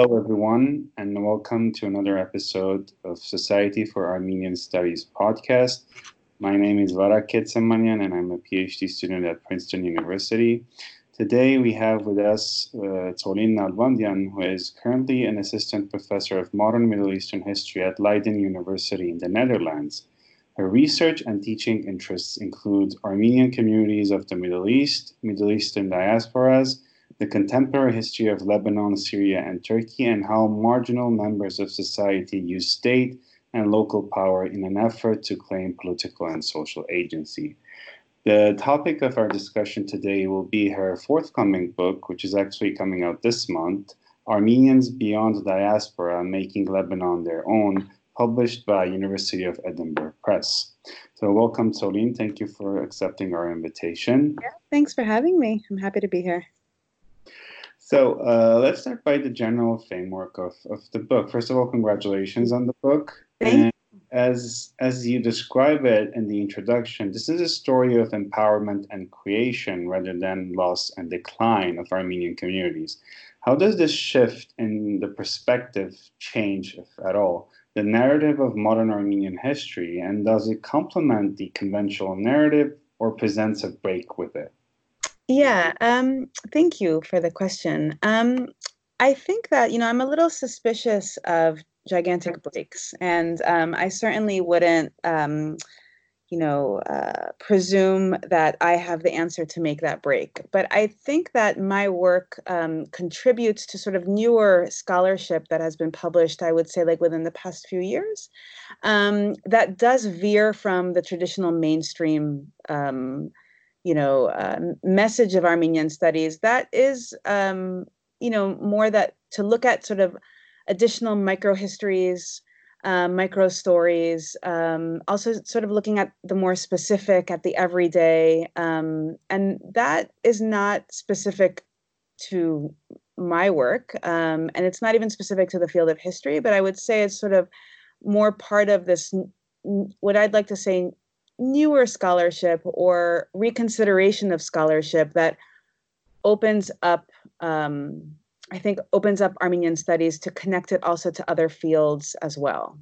Hello, everyone, and welcome to another episode of Society for Armenian Studies podcast. My name is Varak Ketsemanyan, and I'm a PhD student at Princeton University. Today, we have with us uh, Tsolin Nalbantian, who is currently an assistant professor of modern Middle Eastern history at Leiden University in the Netherlands. Her research and teaching interests include Armenian communities of the Middle East, Middle Eastern diasporas, the contemporary history of Lebanon, Syria, and Turkey, and how marginal members of society use state and local power in an effort to claim political and social agency. The topic of our discussion today will be her forthcoming book, which is actually coming out this month Armenians Beyond Diaspora Making Lebanon Their Own, published by University of Edinburgh Press. So, welcome, Tsolin. Thank you for accepting our invitation. Yeah, thanks for having me. I'm happy to be here. So uh, let's start by the general framework of, of the book. First of all, congratulations on the book. And as as you describe it in the introduction, this is a story of empowerment and creation rather than loss and decline of Armenian communities. How does this shift in the perspective change, if at all, the narrative of modern Armenian history, and does it complement the conventional narrative or presents a break with it? Yeah, um, thank you for the question. Um, I think that, you know, I'm a little suspicious of gigantic breaks, and um, I certainly wouldn't, um, you know, uh, presume that I have the answer to make that break. But I think that my work um, contributes to sort of newer scholarship that has been published, I would say, like within the past few years, um, that does veer from the traditional mainstream you know uh, message of Armenian studies that is um, you know more that to look at sort of additional micro histories uh, micro stories um, also sort of looking at the more specific at the everyday um, and that is not specific to my work um, and it's not even specific to the field of history but i would say it's sort of more part of this what i'd like to say newer scholarship or reconsideration of scholarship that opens up um, i think opens up armenian studies to connect it also to other fields as well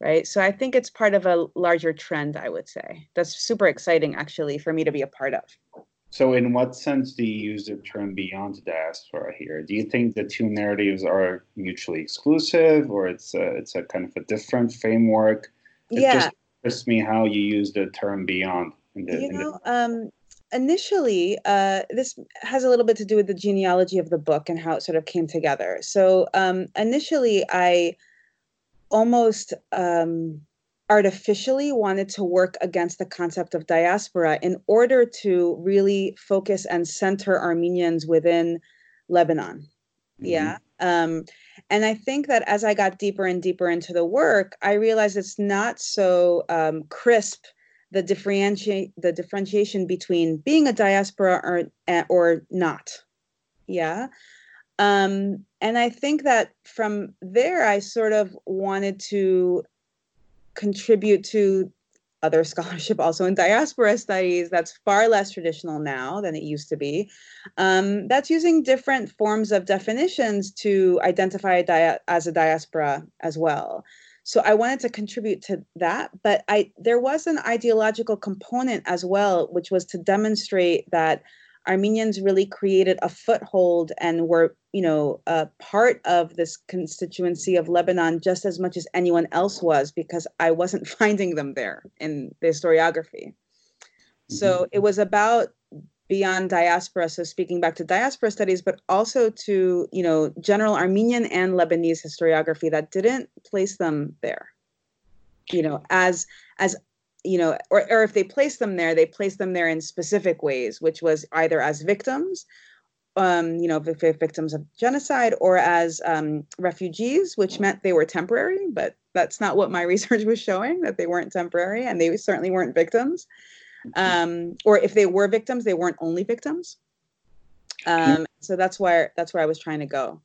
right? So i think it's part of a larger trend i would say. That's super exciting actually for me to be a part of. So in what sense do you use the term beyond diaspora here? Do you think the two narratives are mutually exclusive or it's a, it's a kind of a different framework? It yeah. just interests me how you use the term beyond. In the, you know, the... um, initially, uh, this has a little bit to do with the genealogy of the book and how it sort of came together. So um, initially, I almost um, artificially wanted to work against the concept of diaspora in order to really focus and center Armenians within Lebanon. Mm-hmm. Yeah. Um, and I think that as I got deeper and deeper into the work, I realized it's not so um, crisp the differentiate the differentiation between being a diaspora or eh, or not. Yeah. Um, and I think that from there, I sort of wanted to contribute to other scholarship also in diaspora studies that's far less traditional now than it used to be. Um, that's using different forms of definitions to identify a dia- as a diaspora as well. So i wanted to contribute to that but i there was an ideological component as well which was to demonstrate that Armenians really created a foothold and were, you know, a part of this constituency of Lebanon just as much as anyone else was, because I wasn't finding them there in the historiography. Mm-hmm. So it was about beyond diaspora. So speaking back to diaspora studies, but also to, you know, general Armenian and Lebanese historiography that didn't place them there, you know, as as you know, or, or if they place them there, they place them there in specific ways, which was either as victims, um, you know, victims of genocide, or as um, refugees, which meant they were temporary. But that's not what my research was showing that they weren't temporary, and they certainly weren't victims. Um, or if they were victims, they weren't only victims. Um, so that's where that's where I was trying to go.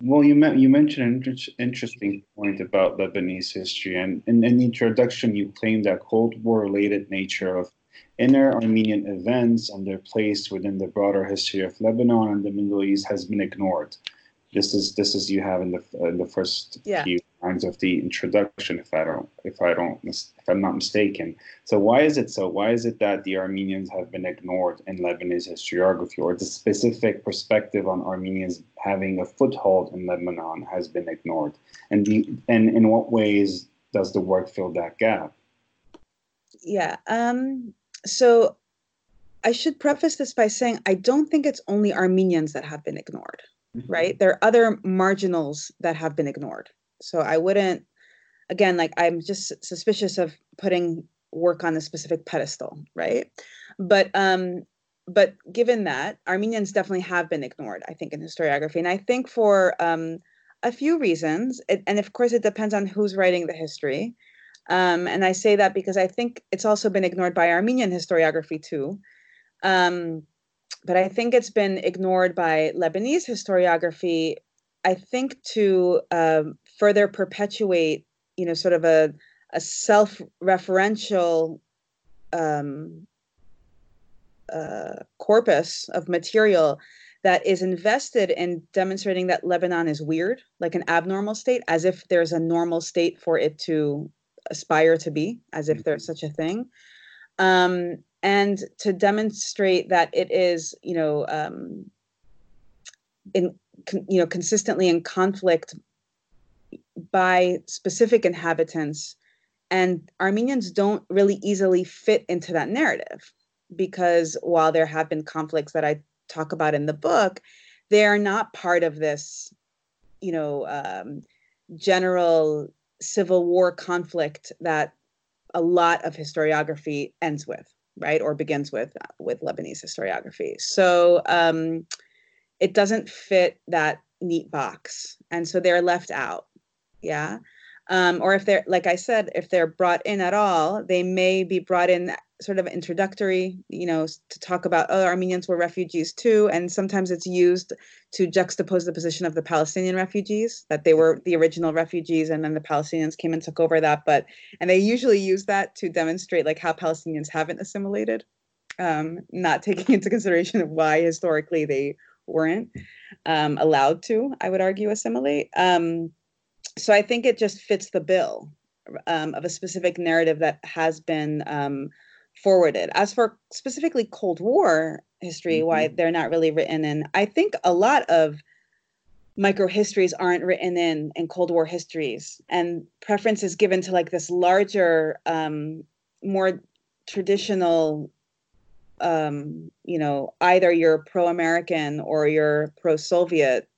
Well, you met, you mentioned an interesting point about Lebanese history, and in the introduction, you claimed that Cold War-related nature of inner Armenian events and their place within the broader history of Lebanon and the Middle East has been ignored. this is this is you have in the in the first Yeah. few lines of the introduction, if I don't if I don't if I'm not mistaken. So why is it so? Why is it that the Armenians have been ignored in Lebanese historiography, or the specific perspective on Armenians having a foothold in Lebanon has been ignored? And the and in what ways does the work fill that gap? Yeah. Um, so I should preface this by saying I don't think it's only Armenians that have been ignored, right? There are other marginals that have been ignored. So I wouldn't, again, like I'm just suspicious of putting work on a specific pedestal, right? But um, but given that Armenians definitely have been ignored, I think in historiography, and I think for um, a few reasons, it, and of course it depends on who's writing the history. Um, and I say that because I think it's also been ignored by Armenian historiography too. Um, but I think it's been ignored by Lebanese historiography, I think to um, further perpetuate, you know, sort of a, a self-referential um, uh, corpus of material that is invested in demonstrating that Lebanon is weird, like an abnormal state, as if there's a normal state for it to aspire to be, as if there's such a thing. Um, and to demonstrate that it is, you know, um, in con, you know, consistently in conflict by specific inhabitants, and Armenians don't really easily fit into that narrative because while there have been conflicts that I talk about in the book, they are not part of this, you know, um, general civil war conflict that a lot of historiography ends with, right, or begins with with Lebanese historiography. So um, it doesn't fit that neat box, and so they're left out. Yeah. Um, or if they're, like I said, if they're brought in at all, they may be brought in sort of introductory, you know, to talk about, oh, Armenians were refugees too. And sometimes it's used to juxtapose the position of the Palestinian refugees, that they were the original refugees and then the Palestinians came and took over that. But, and they usually use that to demonstrate like how Palestinians haven't assimilated, um, not taking into consideration why historically they weren't um, allowed to, I would argue, assimilate. Um, so I think it just fits the bill um, of a specific narrative that has been um, forwarded. As for specifically Cold War history, mm-hmm. why they're not really written in, I think a lot of microhistories aren't written in in Cold War histories, and preference is given to like this larger, um, more traditional. Um, you know, either you're pro-American or you're pro-Soviet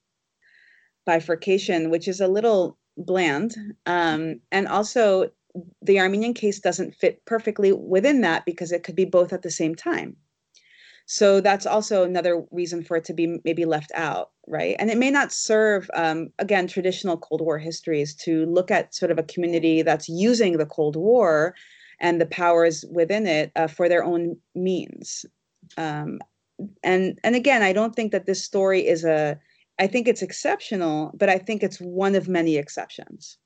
bifurcation, which is a little bland. Um, and also, the Armenian case doesn't fit perfectly within that because it could be both at the same time. So that's also another reason for it to be maybe left out, right? And it may not serve, um, again, traditional Cold War histories to look at sort of a community that's using the Cold War and the powers within it uh, for their own means. Um, and and again, I don't think that this story is a I think it's exceptional, but I think it's one of many exceptions.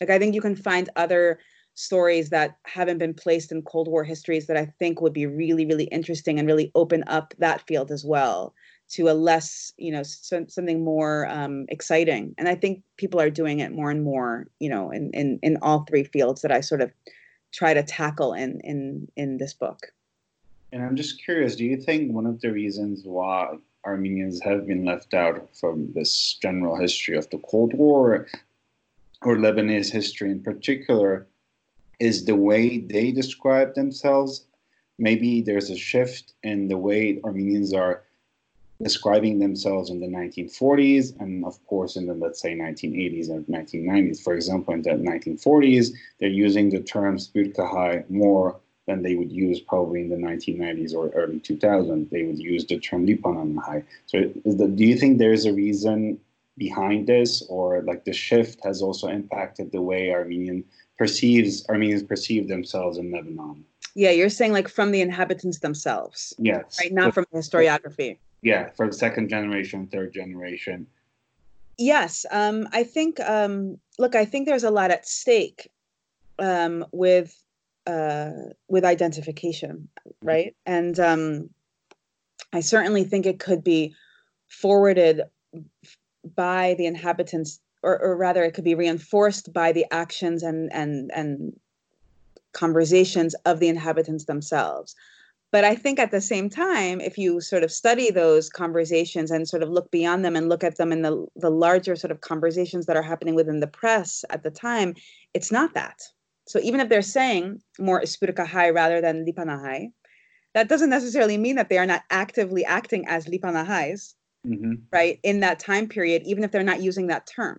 Like I think you can find other stories that haven't been placed in Cold War histories that I think would be really, really interesting and really open up that field as well to a less, you know, so, something more um, exciting. And I think people are doing it more and more, you know, in in in all three fields that I sort of try to tackle in in in this book. And I'm just curious, do you think one of the reasons why Armenians have been left out from this general history of the Cold War or Lebanese history in particular is the way they describe themselves. Maybe there's a shift in the way Armenians are describing themselves in the 1940s and of course in the let's say 1980s and 1990s for example in the 1940s they're using the term spirkahai more than they would use probably in the 1990s or early 2000s. They would use the term Lipanamahai. So the, do you think there's a reason behind this or like the shift has also impacted the way Armenian perceives Armenians perceive themselves in Lebanon? Yeah, you're saying like from the inhabitants themselves. Yes. Right, not from historiography. Yeah, from second generation, third generation. Yes, um, I think. Um, look, I think there's a lot at stake um, with uh, with identification, right? And um, I certainly think it could be forwarded by the inhabitants or, or rather it could be reinforced by the actions and and and conversations of the inhabitants themselves. But i think at the same time if you sort of study those conversations and sort of look beyond them and look at them in the the larger sort of conversations that are happening within the press at the time it's not that so even if they're saying more high rather than lipanahai that doesn't necessarily mean that they are not actively acting as lipanahais mm-hmm. right in that time period even if they're not using that term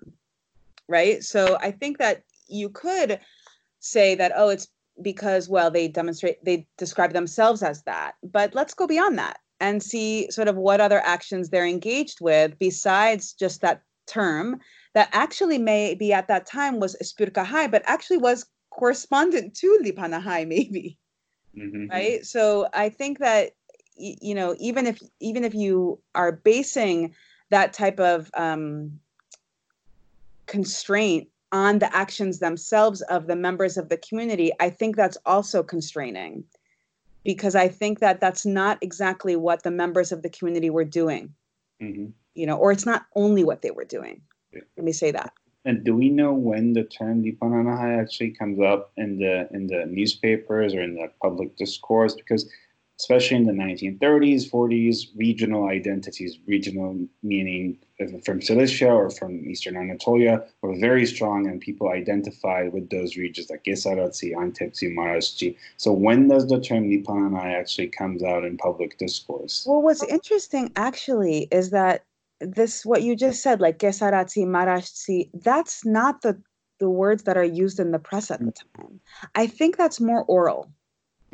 right so i think that you could say that oh it's because well they demonstrate they describe themselves as that but let's go beyond that and see sort of what other actions they're engaged with besides just that term that actually may be at that time was espirkahai but actually was correspondent to lipanahai maybe mm-hmm. right so i think that you know even if even if you are basing that type of um, constraint on the actions themselves of the members of the community i think that's also constraining because i think that that's not exactly what the members of the community were doing mm-hmm. you know or it's not only what they were doing yeah. let me say that and do we know when the term Lipanahai actually comes up in the in the newspapers or in the public discourse? Because especially in the 1930s, 40s, regional identities, regional meaning from Cilicia or from Eastern Anatolia, were very strong, and people identified with those regions like Gesaratsi, Antepsi, Marashchi. So when does the term Lipanahai actually comes out in public discourse? Well, what's interesting actually is that this what you just said, like Gesaratsi, Marashchi, that's not the the words that are used in the press at the time. I think that's more oral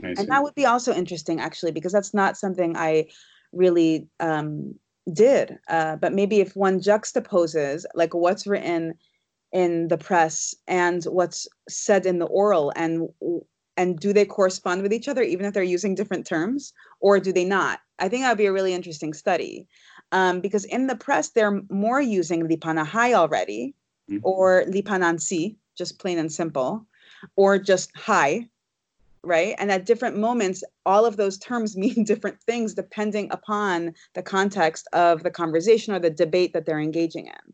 and that would be also interesting, actually, because that's not something I really um, did. Uh, but maybe if one juxtaposes like what's written in the press and what's said in the oral, and and do they correspond with each other, even if they're using different terms, or do they not? I think that would be a really interesting study, um, because in the press they're more using lipanahai already, mm-hmm. or lipanansi, just plain and simple, or just high right? And at different moments, all of those terms mean different things depending upon the context of the conversation or the debate that they're engaging in.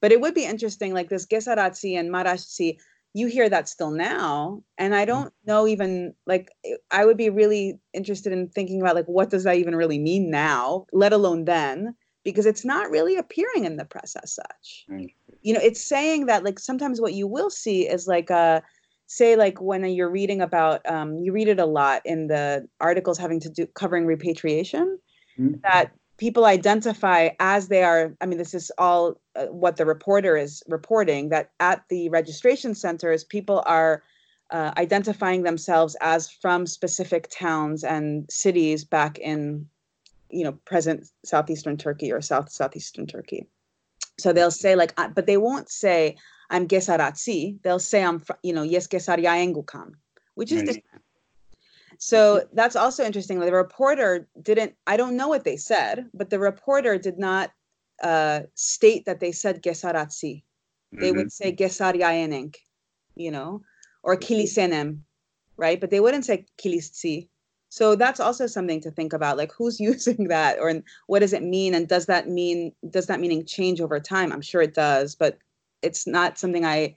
But it would be interesting, like this Gesaratsi and Marashchi, you hear that still now. And I don't know even like I would be really interested in thinking about like what does that even really mean now, let alone then, because it's not really appearing in the press as such. You know, it's saying that like sometimes what you will see is like a say like when you're reading about um, you read it a lot in the articles having to do covering repatriation mm-hmm. that people identify as they are i mean this is all uh, what the reporter is reporting that at the registration centers people are uh, identifying themselves as from specific towns and cities back in you know present southeastern turkey or south southeastern turkey. So they'll say like but they won't say I'm Gesaratsi, they'll say I'm, you know, yes Gesaryaengukam, which is different. So that's also interesting. The reporter didn't, I don't know what they said, but the reporter did not uh, state that they said Gesaratsi. They mm-hmm. would say Gesaryaenenk, you know, or Kilisenem, right? But they wouldn't say Kilistsi. So that's also something to think about, like who's using that, or what does it mean, and does that mean does that meaning change over time? I'm sure it does, but it's not something I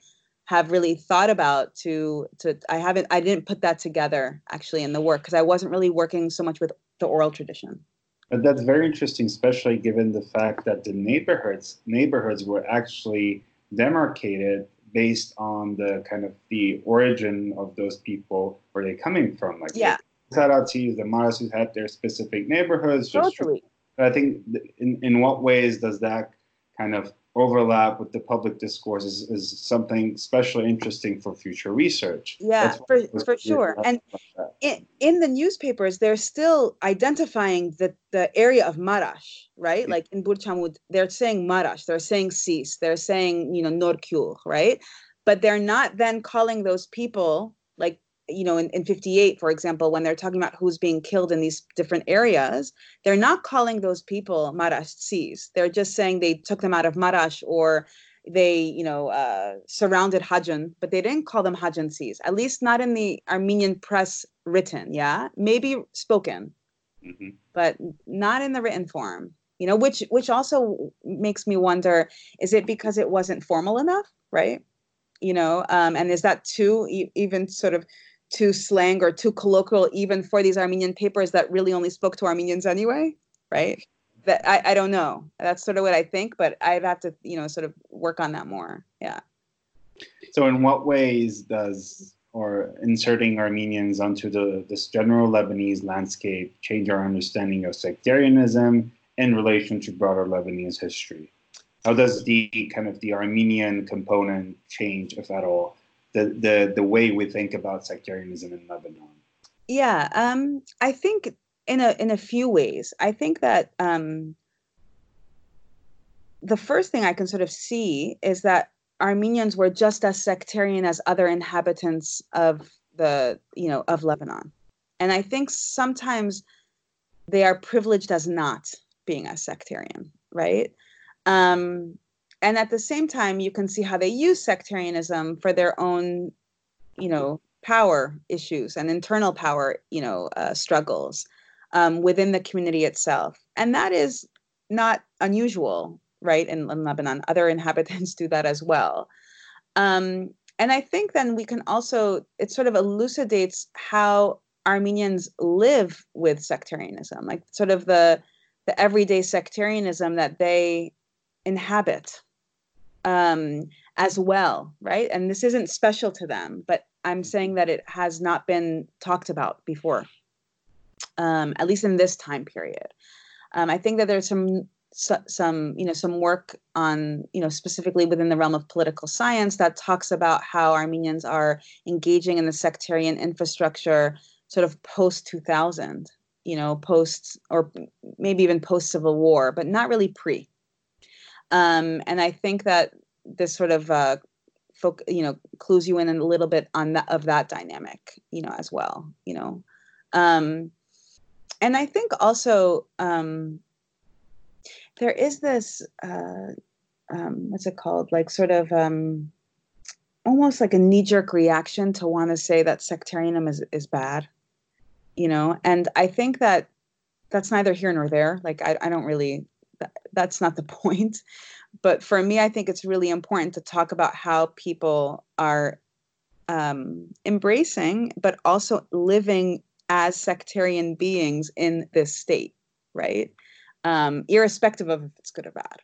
have really thought about to to I haven't I didn't put that together actually in the work because I wasn't really working so much with the oral tradition. But that's very interesting, especially given the fact that the neighborhoods neighborhoods were actually demarcated based on the kind of the origin of those people where they coming from. Like yeah. Saratis, the Marasus had their specific neighborhoods. Totally. But I think in in what ways does that kind of overlap with the public discourse is, is something especially interesting for future research. Yeah, for, for sure. And in, in the newspapers, they're still identifying the, the area of Marash, right? Yeah. Like in Bourj Hammoud, they're saying Marash, they're saying Sis, they're saying, you know, Norkyur, right? But they're not then calling those people like you know, in, in 58, for example, when they're talking about who's being killed in these different areas, they're not calling those people Marashis. They're just saying they took them out of Marash or they, you know, uh, surrounded Hajan, but they didn't call them Hajansis, at least not in the Armenian press written, yeah? Maybe spoken, mm-hmm. but not in the written form. you know which which also makes me wonder is it because it wasn't formal enough right you know um, and is that too e- even sort of too slang or too colloquial even for these armenian papers that really only spoke to armenians anyway right? That I, I don't know. That's sort of what i think but i'd have to you know sort of work on that more. Yeah. So in what ways does or inserting armenians onto the this general lebanese landscape change our understanding of sectarianism in relation to broader lebanese history? How does the kind of the armenian component change if at all the the, the way we think about sectarianism in lebanon yeah um, i think in a in a few ways. I think that um, the first thing I can sort of see is that Armenians were just as sectarian as other inhabitants of the you know of Lebanon, and I think sometimes they are privileged as not being as sectarian, right? Um, and at the same time, you can see how they use sectarianism for their own, you know, power issues and internal power, you know, uh, struggles um, within the community itself. And that is not unusual, right, in, in Lebanon. Other inhabitants do that as well. Um, and I think then we can also, it sort of elucidates how Armenians live with sectarianism, like sort of the, the everyday sectarianism that they inhabit um, as well, right? And this isn't special to them, but I'm saying that it has not been talked about before um, at least in this time period. Um, I think that there's some some you know some work on you know specifically within the realm of political science that talks about how Armenians are engaging in the sectarian infrastructure sort of post 2000 you know post or maybe even post civil war but not really pre um, and I think that this sort of uh, you know clues you in a little bit on that of that dynamic you know as well you know um, and I think also um, there is this uh, um, what's it called? Like sort of um, almost like a knee jerk reaction to want to say that sectarianism is is bad, you know. And I think that that's neither here nor there. Like I, I don't really. That's not the point. But for me, I think it's really important to talk about how people are um, embracing, but also living as sectarian beings in this state, right? Um, irrespective of if it's good or bad,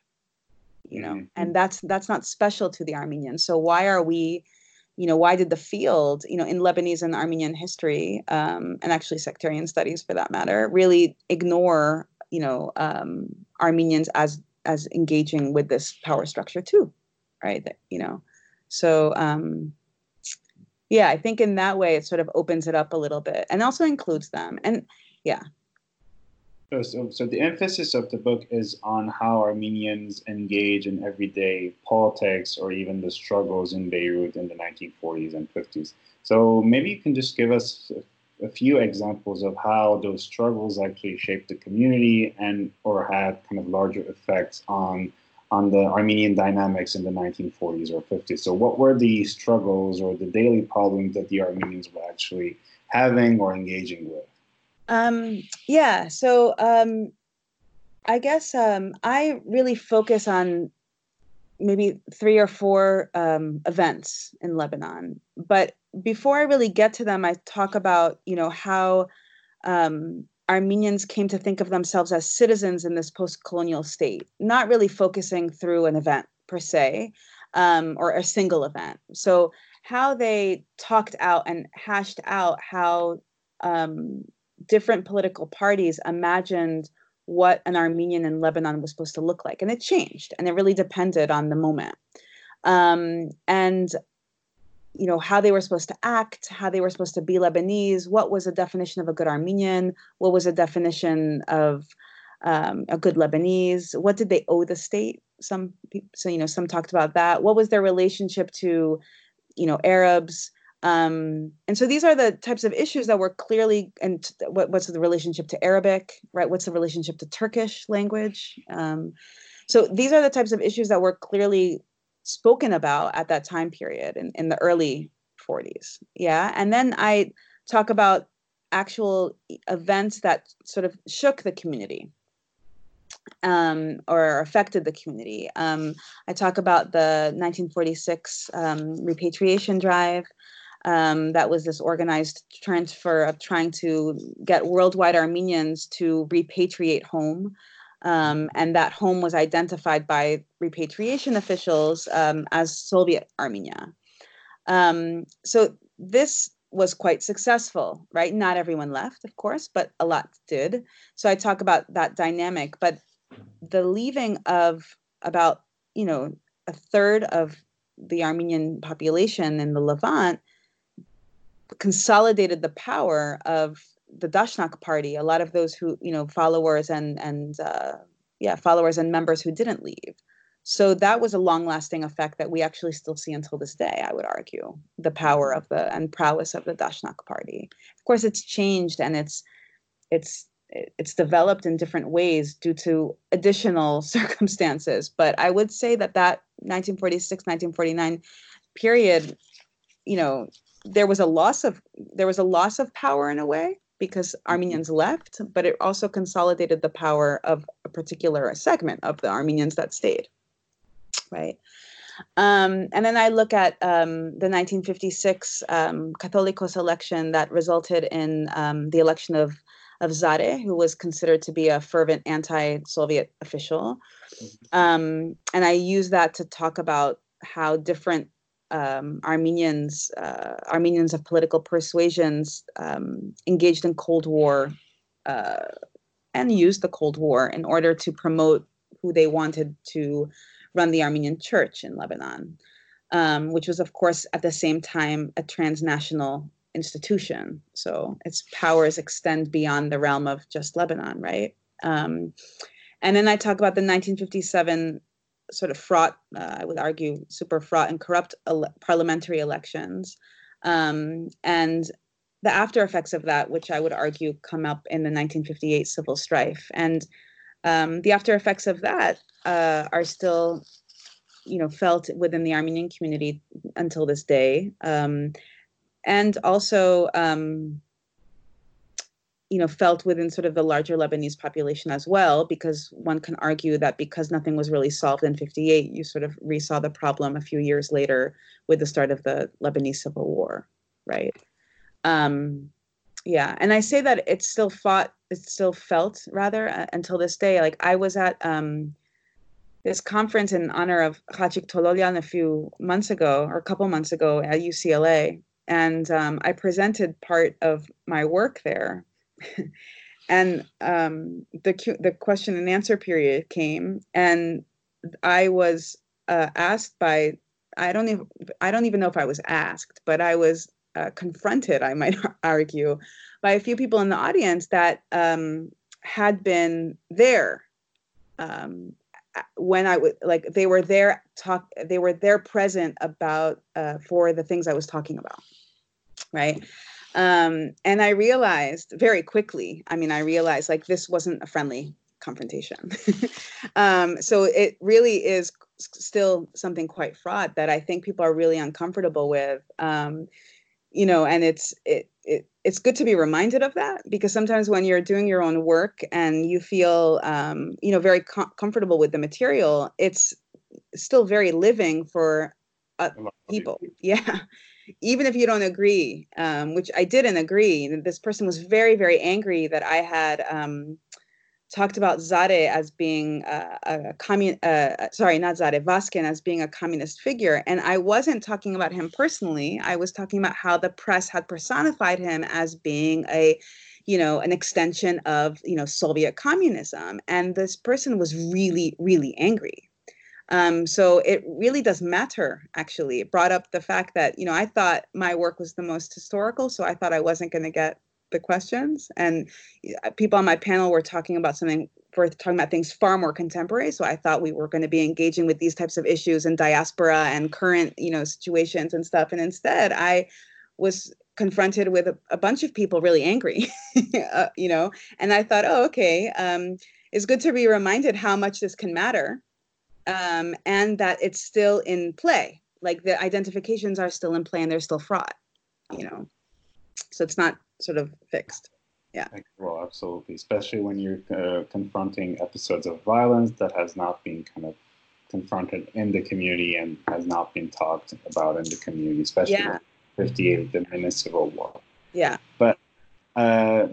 you know. Mm-hmm. And that's that's not special to the Armenians. So why are we, you know, why did the field, you know, in Lebanese and Armenian history, um, and actually sectarian studies for that matter, really ignore, you know, um, Armenians as as engaging with this power structure too, right? That, you know, so um, yeah, I think in that way it sort of opens it up a little bit and also includes them. And yeah. So, so the emphasis of the book is on how Armenians engage in everyday politics or even the struggles in Beirut in the 1940s and 50s. So maybe you can just give us a, few examples of how those struggles actually shaped the community and or had kind of larger effects on on the Armenian dynamics in the 1940s or 50s. So, what were the struggles or the daily problems that the Armenians were actually having or engaging with? Um, yeah, so um, I guess um, I really focus on maybe three or four um, events in Lebanon. But before I really get to them, I talk about you know how um, Armenians came to think of themselves as citizens in this post colonial state, not really focusing through an event per se um, or a single event. So, how they talked out and hashed out how um, different political parties imagined what an Armenian in Lebanon was supposed to look like. And it changed, and it really depended on the moment. Um, and you know how they were supposed to act how they were supposed to be lebanese what was the definition of a good armenian what was the definition of um, a good lebanese what did they owe the state some people so you know some talked about that what was their relationship to you know arabs um, and so these are the types of issues that were clearly and what, what's the relationship to arabic right what's the relationship to turkish language um, so these are the types of issues that were clearly spoken about at that time period in, in the early 40s. Yeah. And then I talk about actual events that sort of shook the community. um, or affected the community. Um, I talk about the 1946 um, repatriation drive. Um, that was this organized transfer of trying to get worldwide Armenians to repatriate home. Um, and that home was identified by repatriation officials um, as Soviet Armenia. so this was quite successful, right? Not everyone left, of course, but a lot did. So I talk about that dynamic. But the leaving of about you know a third of the Armenian population in the Levant consolidated the power of the Dashnak party. A lot of those who you know followers and and uh, yeah followers and members who didn't leave. So that was a long-lasting effect that we actually still see until this day. I would argue the power of the and prowess of the Dashnak party. Of course, it's changed and it's it's it's developed in different ways due to additional circumstances. But I would say that that 1946, 1949 period, you know, there was a loss of there was a loss of power in a way because mm-hmm. Armenians left, but it also consolidated the power of a particular segment of the Armenians that stayed. Right. Um, and then I look at um, the 1956 um, Catholicos election that resulted in um, the election of of Zareh, who was considered to be a fervent anti-Soviet official. Mm-hmm. Um, and I use that to talk about how different um, Armenians, uh, Armenians of political persuasions, um, engaged in Cold War uh, and used the Cold War in order to promote who they wanted to run the Armenian Church in Lebanon, um, which was, of course, at the same time a transnational institution. So its powers extend beyond the realm of just Lebanon, right? Um, and then I talk about the 1957 sort of fraught, uh, I would argue, super fraught and corrupt ele- parliamentary elections. Um, and the after effects of that, which I would argue come up in the 1958 civil strife. And um, the after effects of that uh, are still, you know, felt within the Armenian community until this day. Um, and also um, you know felt within sort of the larger lebanese population as well because one can argue that because nothing was really solved in 58 you sort of resaw the problem a few years later with the start of the lebanese civil war right um, yeah and i say that it's still fought it's still felt rather uh, until this day like i was at um, this conference in honor of Khachig Tölölyan a few months ago or a couple months ago at UCLA and um, I presented part of my work there. And um, the the question and answer period came, and I was uh, asked by I don't even I don't even know if I was asked, but I was uh, confronted, I might argue, by a few people in the audience that um, had been there um, when I was like they were there talk they were there present about uh, for the things I was talking about right um, and i realized very quickly i mean i realized like this wasn't a friendly confrontation. Um, so it really is still something quite fraught that i think people are really uncomfortable with. Um, you know and it's it, it it's good to be reminded of that because sometimes when you're doing your own work and you feel um, you know very com- comfortable with the material it's still very living for uh, people. Yeah even if you don't agree, um, which I didn't agree, this person was very, very angry that I had um, talked about Zareh as being a, a commun, uh, sorry, not Vasken as being a communist figure. And I wasn't talking about him personally. I was talking about how the press had personified him as being a, you know, an extension of, you know, Soviet communism. And this person was really, really angry um, so it really does matter, actually. It brought up the fact that, you know, I thought my work was the most historical, so I thought I wasn't going to get the questions. And people on my panel were talking about something, for talking about things far more contemporary. So I thought we were going to be engaging with these types of issues and diaspora and current, you know, situations and stuff. And instead, I was confronted with a, a bunch of people really angry, uh, you know, and I thought, oh, okay. Um, it's good to be reminded how much this can matter um, and that it's still in play. Like the identifications are still in play and they're still fraught, you know. So it's not sort of fixed. Yeah. Well, absolutely, especially when you're uh, confronting episodes of violence that has not been kind of confronted in the community and has not been talked about in the community, especially Yeah. 58, the civil war. Yeah. But uh,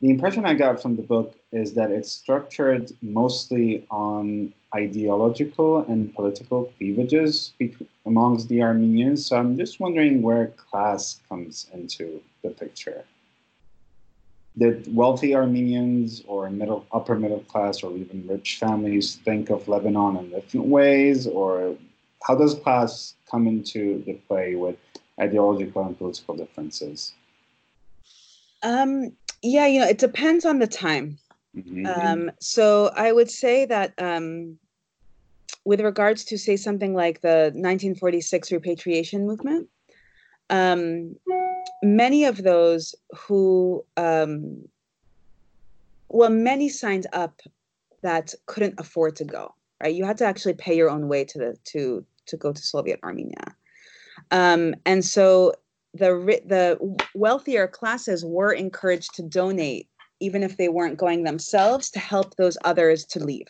the impression I got from the book is that it's structured mostly on ideological and political cleavages amongst the Armenians. So I'm just wondering where class comes into the picture. Did wealthy Armenians or middle, upper middle class, or even rich families think of Lebanon in different ways, or how does class come into the play with ideological and political differences? Um, yeah, you know, it depends on the time. Mhm. Um, so I would say that um, with regards to, say, something like the 1946 repatriation movement, um, many of those who, um, well, many signed up that couldn't afford to go. Right, you had to actually pay your own way to the to to go to Soviet Armenia, um, and so the the wealthier classes were encouraged to donate even if they weren't going themselves to help those others to leave.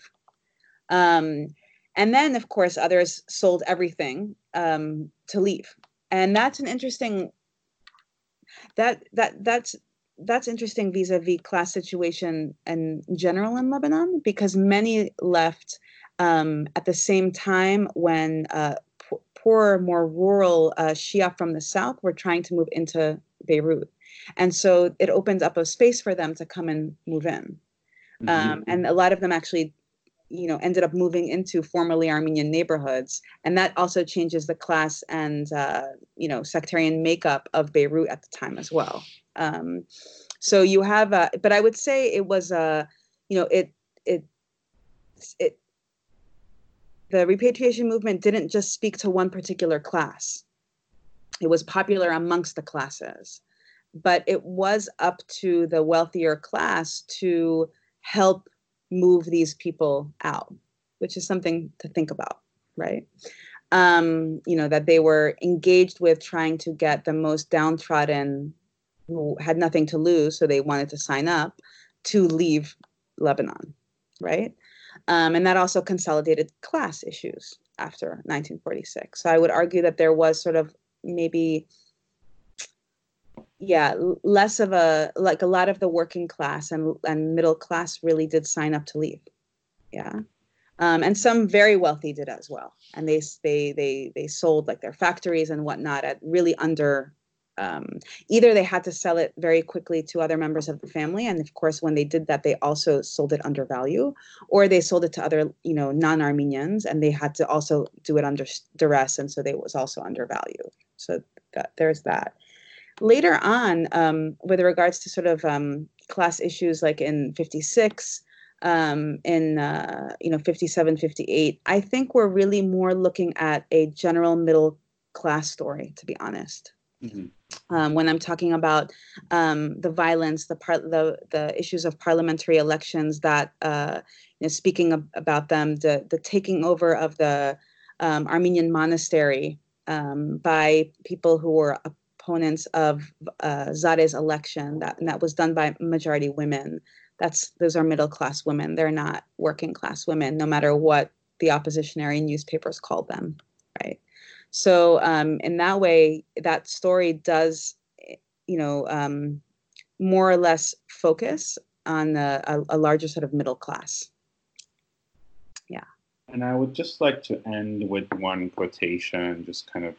Um, and then of course others sold everything um, to leave. And that's an interesting that that that's that's interesting vis-a-vis class situation in general in lebanon because many left um, at the same time when uh, po- poorer more rural uh, shia from the south were trying to move into beirut and so it opens up a space for them to come and move in. Um, and a lot of them actually you know ended up moving into formerly armenian neighborhoods. And that also changes the class and uh, you know sectarian makeup of beirut at the time as well. Um, so you have a but i would say it was a you know it it it the repatriation movement didn't just speak to one particular class. It was popular amongst the classes but it was up to the wealthier class to help move these people out, which is something to think about, right? Um, you know, that they were engaged with trying to get the most downtrodden who had nothing to lose, so they wanted to sign up to leave Lebanon, right? Um, and that also consolidated class issues after 1946. So I would argue that there was sort of maybe yeah less of a like a lot of the working class and and middle class really did sign up to leave. Yeah. Um, and some very wealthy did as well. And they they they they sold like their factories and whatnot at really under um, either they had to sell it very quickly to other members of the family and of course when they did that they also sold it under value or they sold it to other you know non-armenians and they had to also do it under duress and so they was also undervalued so that there's that later on, um, with regards to sort of um, class issues like in 56, um, in uh, you know 57, 58, I think we're really more looking at a general middle class story, to be honest. Mhm. Um, when I'm talking about um, the violence, the part, the the issues of parliamentary elections, that uh, you know, speaking of, about them, the the taking over of the um, Armenian monastery um, by people who were opponents of uh, Zareh's election. That and that was done by majority women. That's those are middle class women. They're not working class women, no matter what the oppositionary newspapers called them, right? So um, in that way, that story does, you know, um, more or less focus on a, a, a larger sort of middle class. Yeah. And I would just like to end with one quotation, just kind of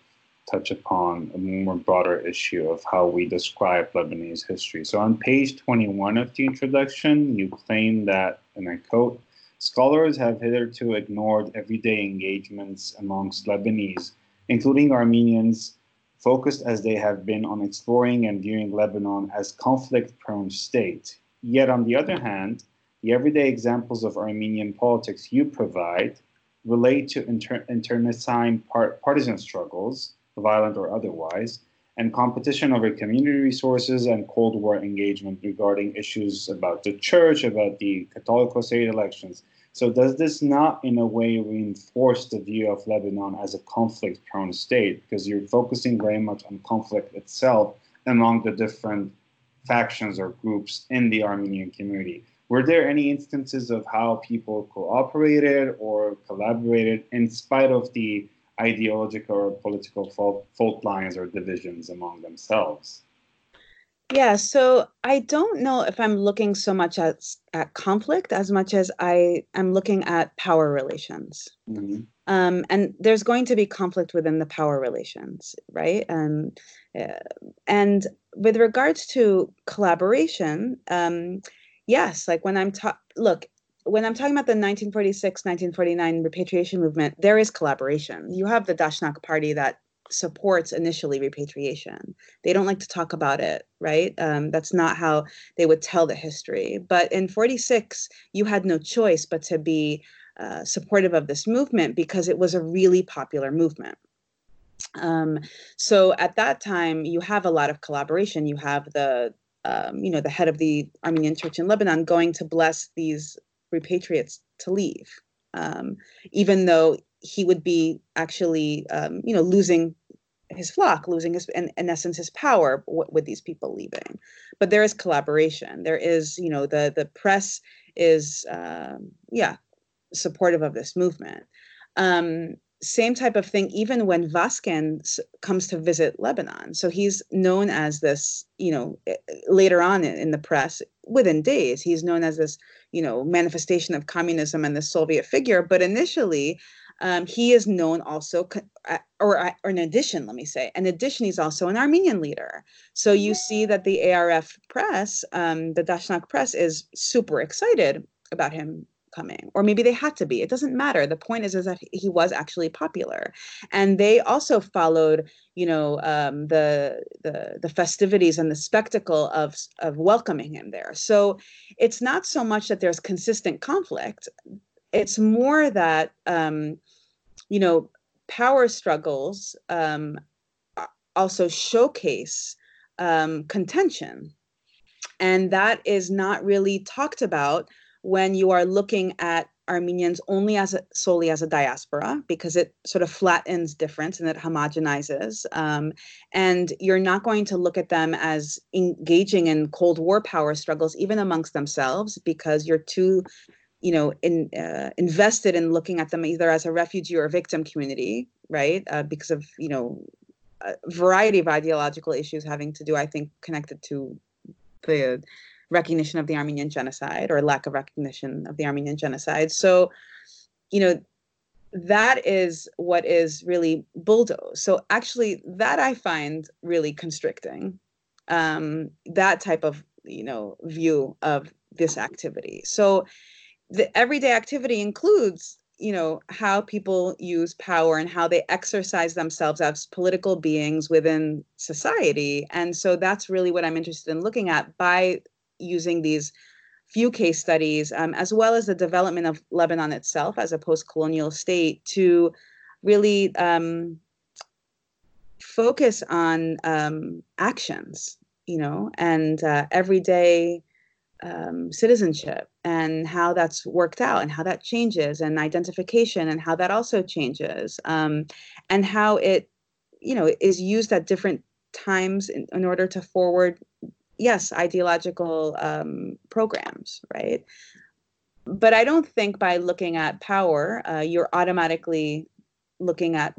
touch upon a more broader issue of how we describe Lebanese history. So on page 21 of the introduction, you claim that, and I quote, scholars have hitherto ignored everyday engagements amongst Lebanese, including Armenians, focused as they have been on exploring and viewing Lebanon as conflict-prone state. Yet on the other hand, the everyday examples of Armenian politics you provide relate to inter- internecine par- partisan struggles, violent or otherwise, and competition over community resources and Cold War engagement regarding issues about the church, about the Catholicosate elections. So, does this not, in a way, reinforce the view of Lebanon as a conflict prone state? Because you're focusing very much on conflict itself among the different factions or groups in the Armenian community. Were there any instances of how people cooperated or collaborated in spite of the ideological or political fault, fault lines or divisions among themselves? Yeah, so I don't know if I'm looking so much at at conflict as much as I am looking at power relations. Mm-hmm. Um, and there's going to be conflict within the power relations, right? Um, uh, and with regards to collaboration, um, yes, like when I'm ta- look when I'm talking about the 1946 1949 repatriation movement, there is collaboration. You have the Dashnak Party that supports initially repatriation. They don't like to talk about it, right? Um, that's not how they would tell the history. But in 46, you had no choice but to be uh, supportive of this movement because it was a really popular movement. Um, so at that time, you have a lot of collaboration. You have the um, you know the head of the Armenian Church in Lebanon going to bless these repatriates to leave, um, even though he would be actually um, you know losing his flock, losing his, in, in essence, his power with these people leaving. But there is collaboration. There is, you know, the the press is, um, yeah, supportive of this movement. Um, same type of thing, even when Vasken comes to visit Lebanon. So he's known as this, you know, eh, later on in, the press, within days, he's known as this, you know, manifestation of communism and the Soviet figure. But initially, um, he is known also, or, or in addition, let me say, in addition, he's also an Armenian leader. So you see that the ARF press, um, the Dashnak press, is super excited about him coming or maybe they had to be it doesn't matter the point is is that he was actually popular. And they also followed you know um, the the the festivities and the spectacle of of welcoming him there. So it's not so much that there's consistent conflict it's more that um, you know power struggles um, also showcase um, contention. And that is not really talked about when you are looking at Armenians only as a, solely as a diaspora because it sort of flattens difference and it homogenizes. Um, and you're not going to look at them as engaging in Cold War power struggles, even amongst themselves, because you're too you know, in, uh, invested in looking at them either as a refugee or a victim community, right? Uh, because of you know, a variety of ideological issues having to do, I think, connected to the recognition of the Armenian genocide or lack of recognition of the Armenian genocide. So, you know, that is what is really bulldozed. So actually, that I find really constricting. Um, that type of you know view of this activity. So the everyday activity includes you know how people use power and how they exercise themselves as political beings within society and so that's really what i'm interested in looking at by using these few case studies um, as well as the development of lebanon itself as a post-colonial state to really um, focus on um, actions you know and uh, everyday um, citizenship and how that's worked out and how that changes and identification and how that also changes um, and how it you know is used at different times in, in order to forward yes ideological um, programs right? But i don't think by looking at power uh, you're automatically looking at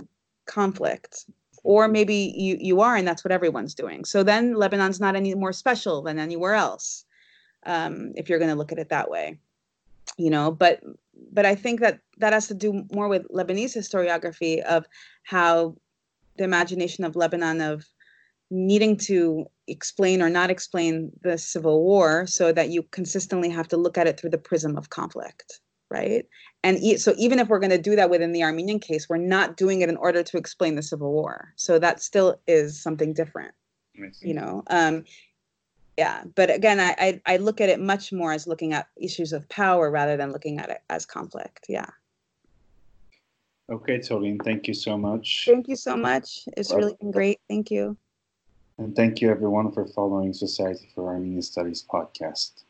conflict. Or maybe you you are and that's what everyone's doing. So then lebanon's not any more special than anywhere else um, if you're going to look at it that way you know? But but i think that that has to do more with lebanese historiography of how the imagination of lebanon of needing to explain or not explain the civil war so that you consistently have to look at it through the prism of conflict right? And e- so even if we're going to do that within the armenian case we're not doing it in order to explain the civil war. So that still is something different you know? Um, yeah but again I, I, I look at it much more as looking at issues of power rather than looking at it as conflict yeah. Okay Tsolin, thank you so much. Thank you so much. It's really been great. Thank you and thank you everyone for following society for armenian studies podcast